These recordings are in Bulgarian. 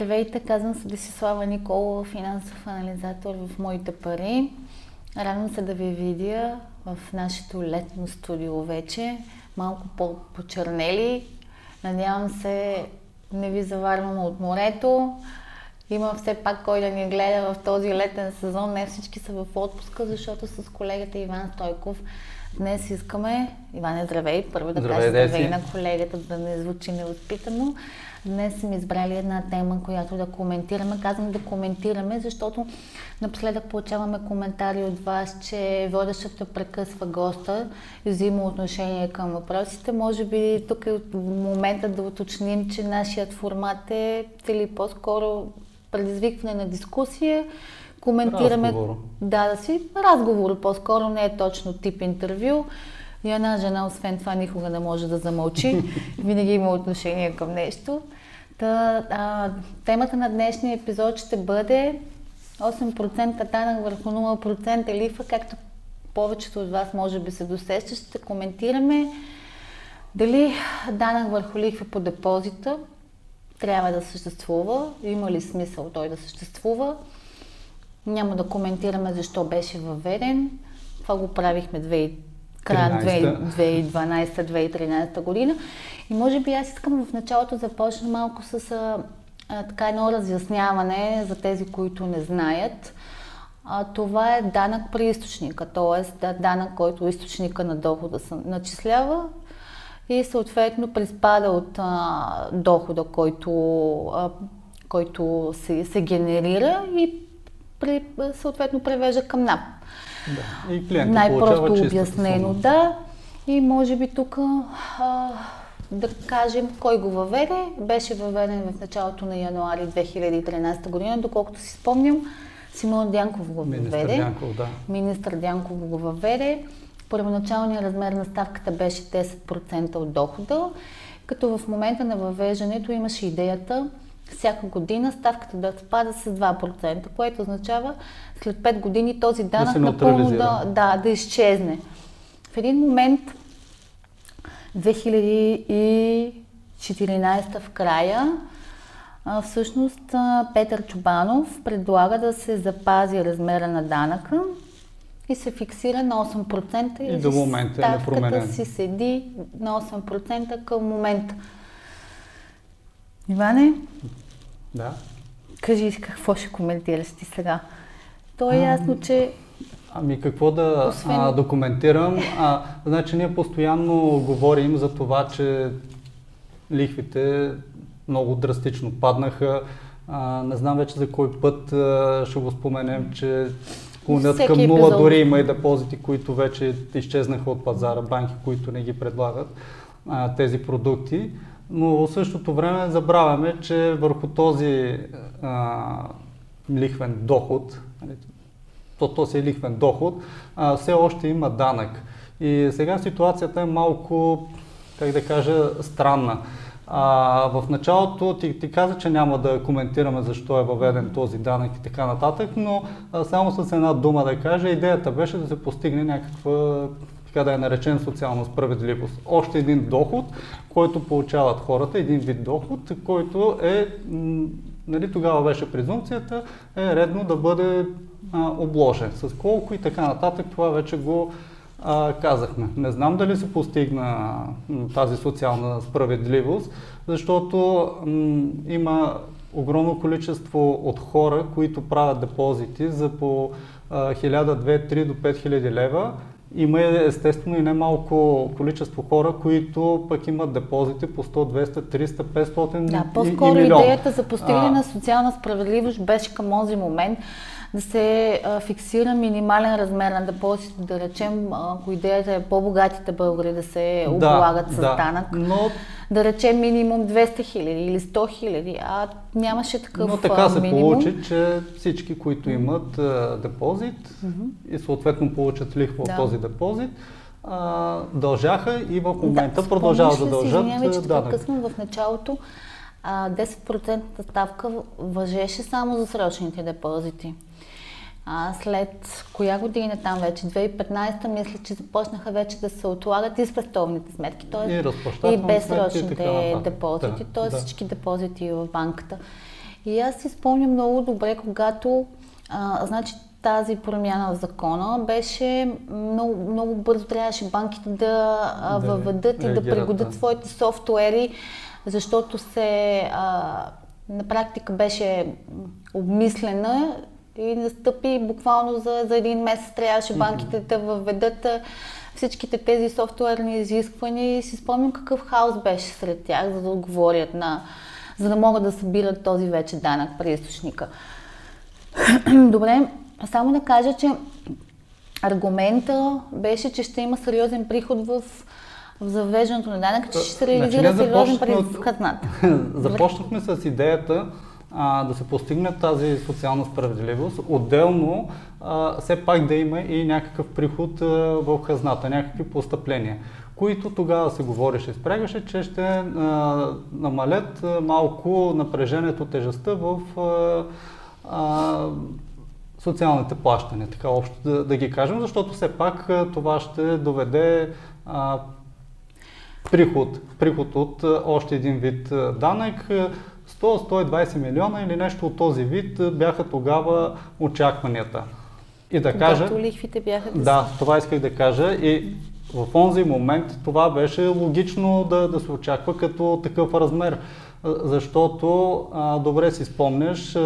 Здравейте, казвам се Десислава Николова, финансов анализатор в Моите пари. Радвам се да ви видя в нашето летно студио вече. Малко по-почернели. Надявам се не ви заварвам от морето. Има все пак кой да ни гледа в този летен сезон. Не всички са в отпуска, защото с колегата Иван Стойков днес искаме... Иван, е здравей! Първо да кажа здравей на колегата, да не звучи невъзпитано. Днес сме избрали една тема, която да коментираме. Казвам да коментираме, защото напоследък получаваме коментари от вас, че водещата прекъсва госта и взима отношение към въпросите. Може би тук е момента да уточним, че нашият формат е цели по-скоро предизвикване на дискусия, коментираме... Разговор. Да, да си разговор по-скоро, не е точно тип интервю. И една жена, освен това, никога не може да замълчи. Винаги има отношение към нещо. Та, а, темата на днешния епизод ще бъде 8% данък върху 0% лихва, както повечето от вас може би се досеща. Ще коментираме дали данък върху лихва по депозита трябва да съществува, има ли смисъл той да съществува. Няма да коментираме защо беше въведен. Това го правихме 2 края 2012-2013 година. И може би аз искам в началото да започна малко с а, а, така едно разясняване за тези, които не знаят. А, това е данък при източника, т.е. Да, данък, който източника на дохода се начислява и съответно приспада от а, дохода, който, а, който се, се генерира и при, съответно превежда към НАП. Да. И Най-просто обяснено, да. И може би тук да кажем кой го въведе. Беше въведен в началото на януари 2013 година, доколкото си спомням. Симон Дянков го въведе. Министър Дянков, да. Министър Дянков го въведе. Първоначалният размер на ставката беше 10% от дохода, като в момента на въвеждането имаше идеята всяка година ставката да спада с 2%, което означава след 5 години този данък да напълно да, да, да изчезне. В един момент 2014 в края всъщност Петър Чубанов предлага да се запази размера на данъка и се фиксира на 8% и, и до момента е непроменен. си седи на 8% към момента. Иване? Да. Кажи какво ще коментираш ти сега. То е ясно, че Ами какво да Освен... а, документирам? А, значи ние постоянно говорим за това, че лихвите много драстично паднаха. А, не знам вече за кой път а, ще го споменем, че клонят към нула, дори има и депозити, които вече изчезнаха от пазара, банки, които не ги предлагат а, тези продукти. Но в същото време забравяме, че върху този а, лихвен доход, нали, то, то си е лихвен доход, а, все още има данък. И сега ситуацията е малко, как да кажа, странна. А, в началото ти, ти каза, че няма да коментираме защо е въведен този данък и така нататък, но а, само с една дума да кажа, идеята беше да се постигне някаква, така да е наречен социална справедливост. Още един доход, който получават хората, един вид доход, който е, нали, тогава беше презумцията, е редно да бъде а, обложен. С колко и така нататък, това вече го а, казахме. Не знам дали се постигна тази социална справедливост, защото м, има огромно количество от хора, които правят депозити за по 1000, 2, 3 до 5000 лева. Има естествено и немалко количество хора, които пък имат депозити по 100, 200, 300, 500 да, по-скоро и, и идеята за постигане на социална справедливост беше към този момент да се а, фиксира минимален размер на депозит, да речем, ако идеята е по-богатите българи да се облагат да, с да, данък, но... да речем минимум 200 хиляди или 100 хиляди, а нямаше такъв Но така се минимум. получи, че всички, които имат а, депозит mm-hmm. и съответно получат лихва да. от този депозит, а, дължаха и в момента да, продължават да дължат данък. че така късно в началото а, 10% ставка въжеше само за срочните депозити. А, след коя година там вече? 2015 мисля, че започнаха вече да се отлагат и спестовните сметки, т.е. и, и безсрочните депозити, т.е. да. всички депозити в банката. И аз си спомням много добре, когато а, значи, тази промяна в закона беше много, много бързо трябваше банките да, да въведат и да пригодят своите софтуери, защото се а, на практика беше обмислена и настъпи буквално за, за един месец трябваше банките да въведат всичките тези софтуерни изисквания и си спомням какъв хаос беше сред тях, за да отговорят на, за да могат да събират този вече данък при източника. Добре, само да кажа, че аргумента беше, че ще има сериозен приход в в завеждането на данък, че ще се реализира значи, сериозен приход в хазната. Започнахме с идеята а, да се постигне тази социална справедливост. Отделно, а, все пак да има и някакъв приход в хазната, някакви постъпления, които тогава се говореше, спрягаше, че ще а, намалят малко напрежението, тежестта в а, а, социалните плащания, така общо да, да ги кажем, защото все пак това ще доведе а, приход, приход от а, още един вид данък. 100-120 милиона или нещо от този вид бяха тогава очакванията. И да Когато кажа... лихвите бяха... Да, това исках да кажа и в онзи момент това беше логично да, да се очаква като такъв размер. Защото, а, добре си спомняш,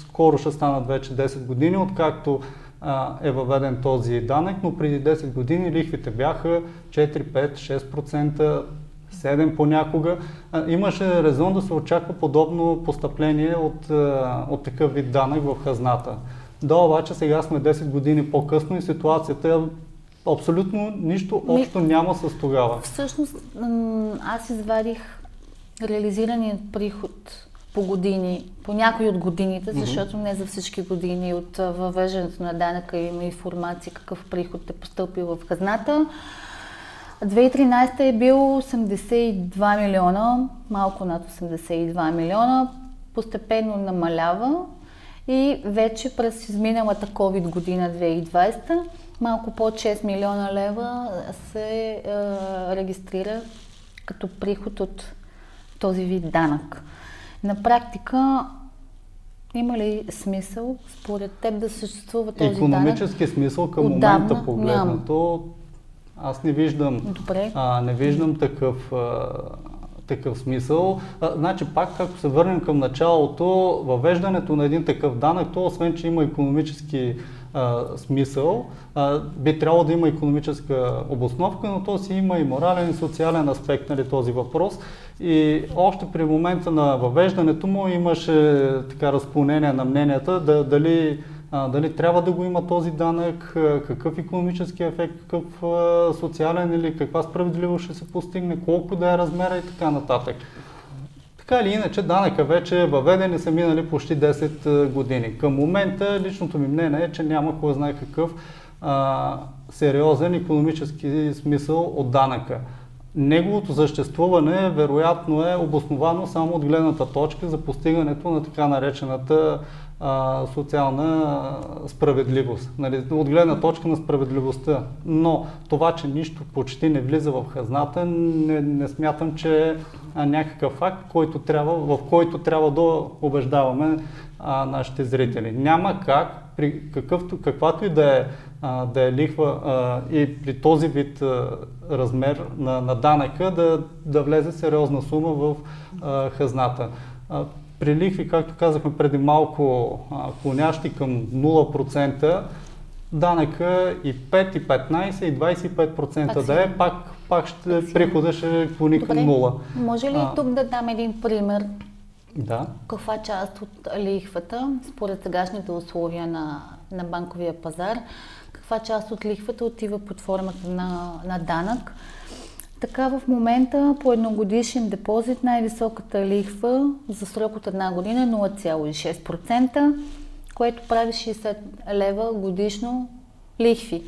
скоро ще станат вече 10 години, откакто а, е въведен този данък, но преди 10 години лихвите бяха 4, 5, 6%, 7 понякога. Имаше резон да се очаква подобно постъпление от, от такъв вид данък в хазната. Да, обаче сега сме 10 години по-късно и ситуацията абсолютно нищо общо Ми, няма с тогава. Всъщност аз извадих реализираният приход по години, по някои от годините, защото не за всички години от въвеждането на данъка има информация какъв приход е поступил в хазната. 2013 е бил 82 милиона, малко над 82 милиона, постепенно намалява и вече през изминалата COVID година 2020 малко под 6 милиона лева се е, регистрира като приход от този вид данък. На практика има ли смисъл според теб да съществува този Економически данък? Економически смисъл към момента погледнато няма аз не виждам, Добре. А, не виждам такъв, а, такъв смисъл. А, значи пак, ако се върнем към началото, въвеждането на един такъв данък, то освен, че има економически а, смисъл, а, би трябвало да има економическа обосновка, но то си има и морален и социален аспект на нали, този въпрос. И още при момента на въвеждането му имаше така разклонение на мненията да, дали дали трябва да го има този данък, какъв економически ефект, какъв социален или каква справедливост ще се постигне, колко да е размера и така нататък. Така или иначе, данъка вече е въведен и са минали почти 10 години. Към момента личното ми мнение е, че няма кой знае какъв а, сериозен економически смисъл от данъка. Неговото съществуване вероятно е обосновано само от гледната точка за постигането на така наречената социална справедливост, нали, от гледна точка на справедливостта. Но това, че нищо почти не влиза в хазната, не, не смятам, че е някакъв факт, който трябва, в който трябва да убеждаваме а, нашите зрители. Няма как при какъвто, каквато и да е, а, да е лихва а, и при този вид а, размер на, на данъка да, да влезе сериозна сума в а, хазната. При лихви, както казахме преди малко, клонящи към 0%, данъка и 5, и 15, и 25% да е, пак, пак ще, прихода ще клони към 0. Може ли а, тук да дам един пример? Да. Каква част от лихвата, според сегашните условия на, на банковия пазар, каква част от лихвата отива под формата на, на данък? Така в момента по едногодишен депозит най-високата лихва за срок от една година е 0,6%, което прави 60 лева годишно лихви.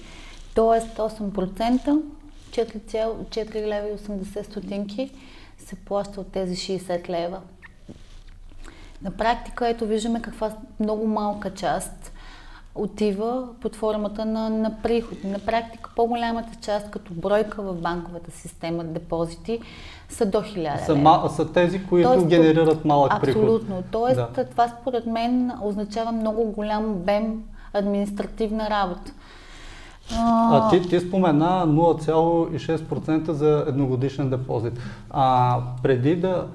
Тоест 8%, 4, лева и 80 стотинки се плаща от тези 60 лева. На практика ето виждаме каква много малка част отива под формата на, на приход. На практика по-голямата част като бройка в банковата система депозити са до 1000 са, ма, са тези, които Тоест, генерират малък абсолютно. приход. Абсолютно. Тоест да. това според мен означава много голям обем административна работа. А, ти, ти спомена 0,6% за едногодишен депозит. А, преди, да,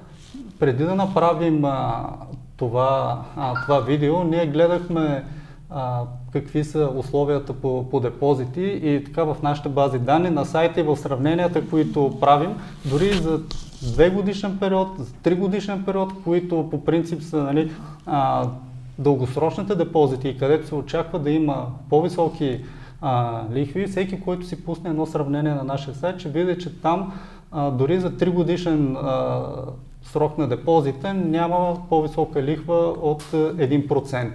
преди да направим а, това, а, това видео, ние гледахме а, какви са условията по, по депозити и така в нашите бази данни, на сайта и в сравненията, които правим, дори за две годишен период, за три годишен период, които по принцип са нали, а, дългосрочните депозити, където се очаква да има по-високи а, лихви, всеки, който си пусне едно сравнение на нашия сайт, ще види, че там а, дори за 3 годишен а, срок на депозита няма по-висока лихва от 1%.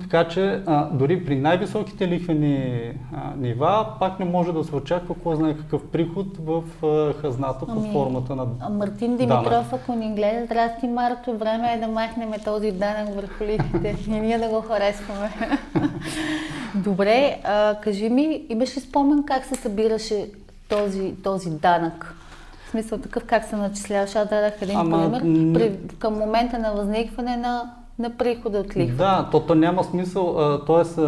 Така че а, дори при най-високите лихвени а, нива пак не може да се очаква кой знае какъв приход в а, хазната ами, под формата на а Мартин Димитров, ако ни гледа, здрасти Марто, време е да махнем този данък върху лихвите и ние да го харесваме. Добре, а, кажи ми, имаш ли спомен как се събираше този, този данък? В смисъл такъв как се начисляваше? Аз дадах един Ама, пример. При, към момента на възникване на на прихода от лихва. Да, то, то няма смисъл, т.е.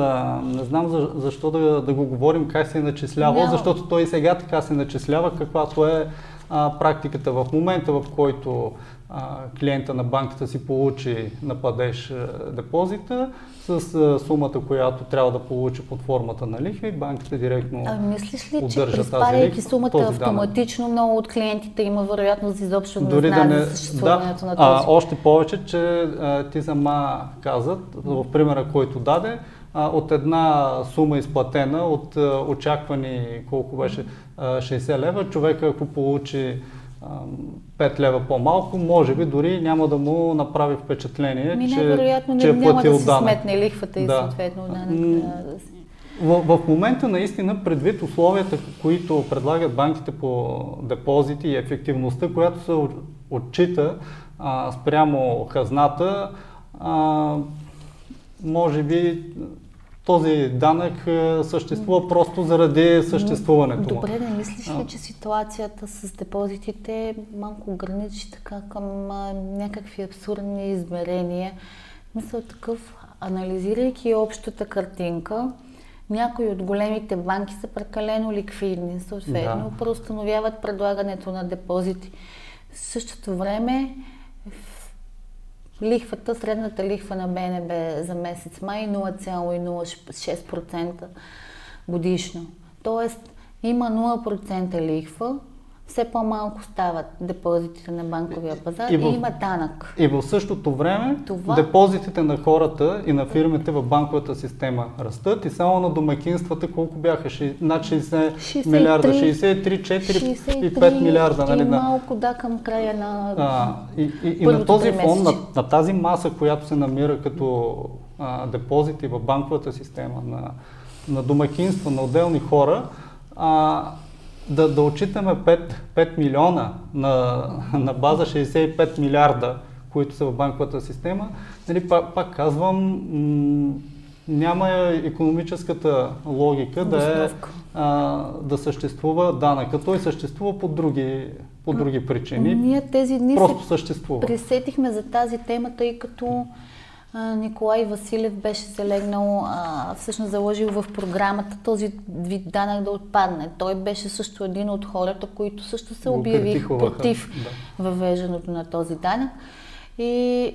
не знам за, защо да, да го говорим как се е начислявал, няма. защото той и сега така се начислява, каквато е а, практиката в момента, в който а, клиента на банката си получи на падеж депозита, с а, сумата, която трябва да получи под формата на лихви, банката директно А мислиш ли, че приспадайки сумата автоматично, много от клиентите има вероятност изобщо да Дори да не за съществуването да, на този? А, още повече, че а, ти сама казат, в примера, който даде, от една сума изплатена от очаквани, колко беше, а, 60 лева, човека ако получи 5 лева по-малко, може би дори няма да му направи впечатление, Ми, че, вероятно, че е няма платил да си сметне лихвата и да. съответно данък. В, в момента наистина предвид условията, които предлагат банките по депозити и ефективността, която се отчита а, спрямо хазната, а, може би този данък е, съществува просто заради съществуването му. Добре, не мислиш ли, че ситуацията с депозитите малко граничи така към някакви абсурдни измерения? Мисля такъв, анализирайки общата картинка, някои от големите банки са прекалено ликвидни, съответно да. проустановяват предлагането на депозити. В същото време лихвата, средната лихва на БНБ за месец май 0,06% годишно. Тоест има 0% лихва, все по-малко стават депозитите на банковия пазар и, в, и има данък. И в същото време Това... депозитите на хората и на фирмите в банковата система растат и само на домакинствата колко бяха? Ши, над 60 63, милиарда, 63, 4 и 5 милиарда. Нали, и малко да към края на а, И, и, и на този фон, на, на тази маса, която се намира като а, депозити в банковата система на, на домакинства, на отделни хора, а, да, да отчитаме 5, 5 милиона на, на база 65 милиарда, които са в банковата система, нали, пак, пак казвам, няма економическата логика да, е, а, да съществува данъка. Той съществува по други, по други причини. Ние тези дни Просто съществува. присетихме за тази тема, тъй като Николай Василев беше залегнал, а, всъщност заложил в програмата този вид данък да отпадне. Той беше също един от хората, които също се обявих против да. въвеждането на този данък. И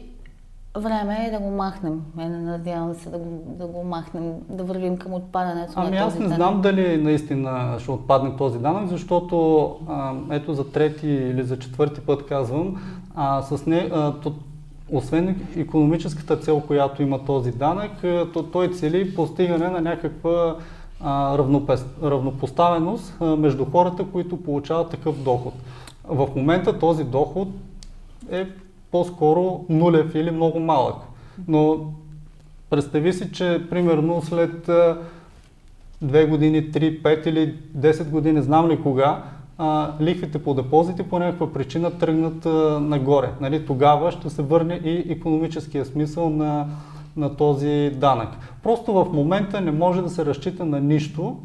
време е да го махнем. Мене надявам се да го, да го махнем, да вървим към отпадането ами на този. Ами аз не знам дали наистина ще отпадне този данък, защото а, ето за трети или за четвърти път казвам, а, с не, а, освен економическата цел, която има този данък, е, то той цели постигане на някаква равнопоставеност между хората, които получават такъв доход. В момента този доход е по-скоро нулев или много малък. Но представи си, че примерно след 2 години, 3, 5 или 10 години, знам ли кога, а, лихвите по депозити по някаква причина тръгнат а, нагоре. Нали, тогава ще се върне и економическия смисъл на, на този данък. Просто в момента не може да се разчита на нищо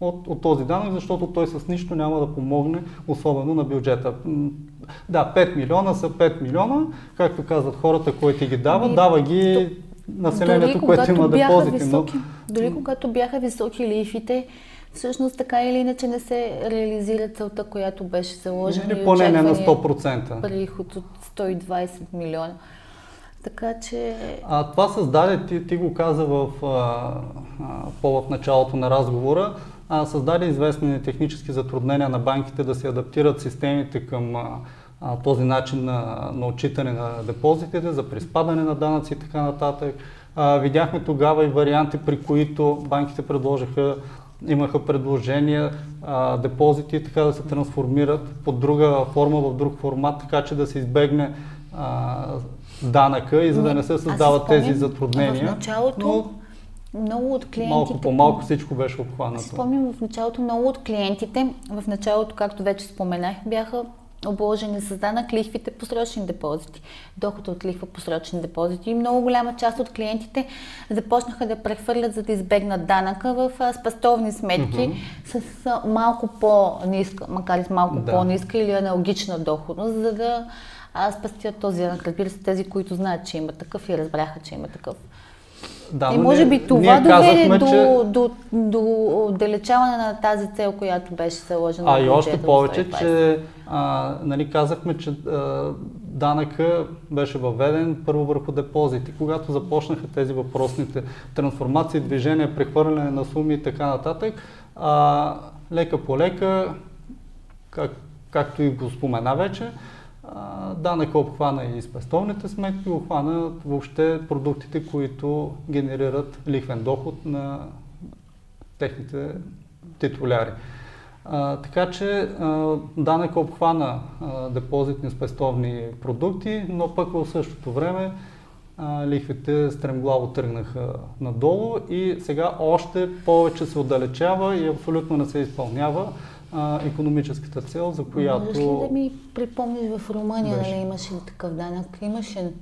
от, от този данък, защото той с нищо няма да помогне, особено на бюджета. Да, 5 милиона са 5 милиона, както казват хората, които ги дава, ами, дава ги населението, което има депозити. Високи, но... Дори когато бяха високи лихвите, всъщност така или иначе не се реализира целта, която беше заложена. Или поне не на 100%. Приход от 120 милиона. Така че... А това създаде, ти, ти го каза в, а, а, по в началото на разговора, а, създаде известни технически затруднения на банките да се адаптират системите към а, а, този начин на, на отчитане на депозитите, за приспадане на данъци и така нататък. А, видяхме тогава и варианти, при които банките предложиха имаха предложения а, депозити така да се трансформират под друга форма, в друг формат, така че да се избегне а, данъка и за да не се създават тези затруднения. В началото но много от клиентите... Малко по малко всичко беше обхванато. Аз спомням в началото много от клиентите, в началото, както вече споменах, бяха обложени с данък лихвите по срочни депозити, доход от лихва по срочни депозити. И много голяма част от клиентите започнаха да прехвърлят, за да избегнат данъка в спестовни сметки mm-hmm. с малко по-ниска, макар и с малко да. по-ниска или аналогична доходност, за да спастят този данък. Разбира се, тези, които знаят, че има такъв и разбраха, че има такъв. Да, и може би това доведе до, че... до, до, до отдалечаване на тази цел, която беше заложена. А и още повече, че а, нали, казахме, че а, данъка беше въведен първо върху депозити. Когато започнаха тези въпросните трансформации, движения, прехвърляне на суми и така нататък, а, лека по лека, как, както и го спомена вече, Данъка обхвана и спестовните сметки, обхвана въобще продуктите, които генерират лихвен доход на техните титуляри. А, така че а, данък обхвана а, депозитни спестовни продукти, но пък в същото време а, лихвите стремглаво тръгнаха надолу и сега още повече се отдалечава и абсолютно не се изпълнява а, економическата цел, за която... Можеш ли да ми припомниш в Румъния, нали имаше ли такъв данък? Имаше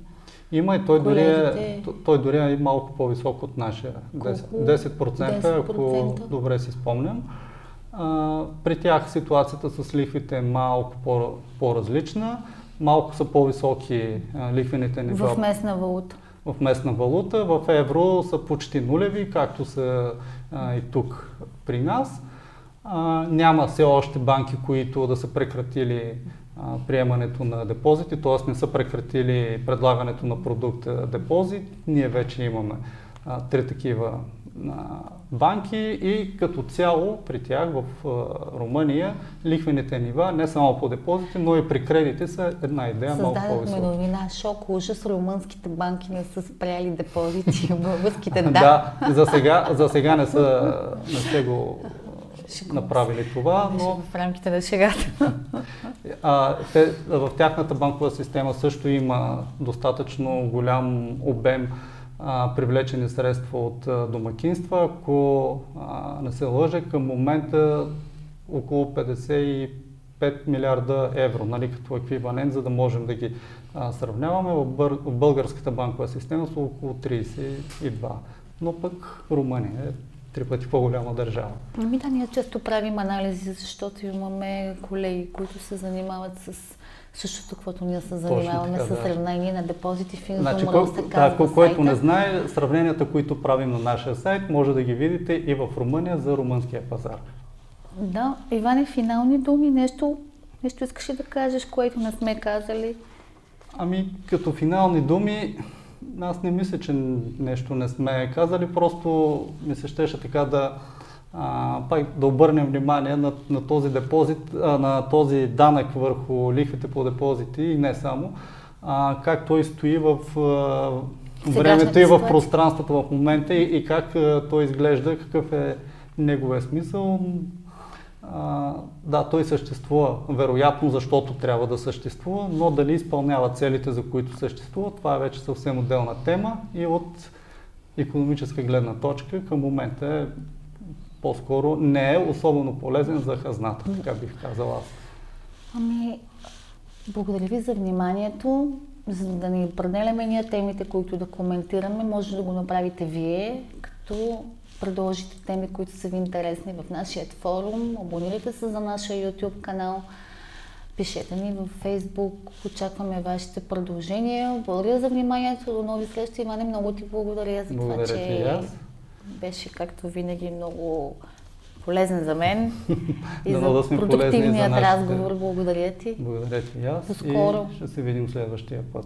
има и той дори, е, той дори е малко по-висок от нашия. 10%, 10%, 10%, ако добре си спомням. А, при тях ситуацията с лихвите е малко по, по-различна. Малко са по-високи а, лихвените нива. В местна валута. В местна валута. В евро са почти нулеви, както са а, и тук при нас. А, няма все още банки, които да са прекратили а, приемането на депозити, т.е. не са прекратили предлагането на продукта депозит. Ние вече имаме а, три такива банки и като цяло при тях в Румъния лихвените нива не само по депозити, но и при кредити са една идея малко по-висока. новина, шок, ужас, румънските банки не са спряли депозити, българските да. да, за сега, за сега не, са, не сте го направили това, но... В рамките на шегата. а, те, в тяхната банкова система също има достатъчно голям обем а, привлечени средства от а, домакинства. Ако а, не се лъже, към момента около 55 милиарда евро, нали, като еквивалент, за да можем да ги а, сравняваме. В, бър, в българската банкова система са около 32. Но пък Румъния е три пъти по-голяма държава. Ами да, ние често правим анализи, защото имаме колеги, които се занимават с същото, каквото ние се занимаваме така, с сравнение на депозити в значи, кой, се казва да, Който не знае, сравненията, които правим на нашия сайт, може да ги видите и в Румъния за румънския пазар. Да, Иване, финални думи, нещо, нещо искаш ли да кажеш, което не сме казали? Ами, като финални думи, аз не мисля, че нещо не сме казали, просто ми се щеше така да, а, пак да обърнем внимание на, на този депозит, а, на този данък върху лихвите по депозити и не само, а, как той стои в а, времето и в пространството в момента и, и как а, той изглежда, какъв е неговия смисъл. Да, той съществува, вероятно, защото трябва да съществува, но дали изпълнява целите, за които съществува, това е вече съвсем отделна тема и от економическа гледна точка към момента е по-скоро не е особено полезен за хазната, така бих казала аз. Ами, благодаря ви за вниманието. за да ни определяме ние темите, които да коментираме, може да го направите вие, като предложите теми, които са ви интересни в нашия форум, абонирайте се за нашия YouTube канал, пишете ни в Facebook, очакваме вашите предложения. Благодаря за вниманието, до нови срещи. Иване, много ти благодаря за благодаря това, че беше както винаги много полезен за мен и за да продуктивният за разговор. Благодаря ти. Благодаря ти и аз. До скоро. И ще се видим следващия път.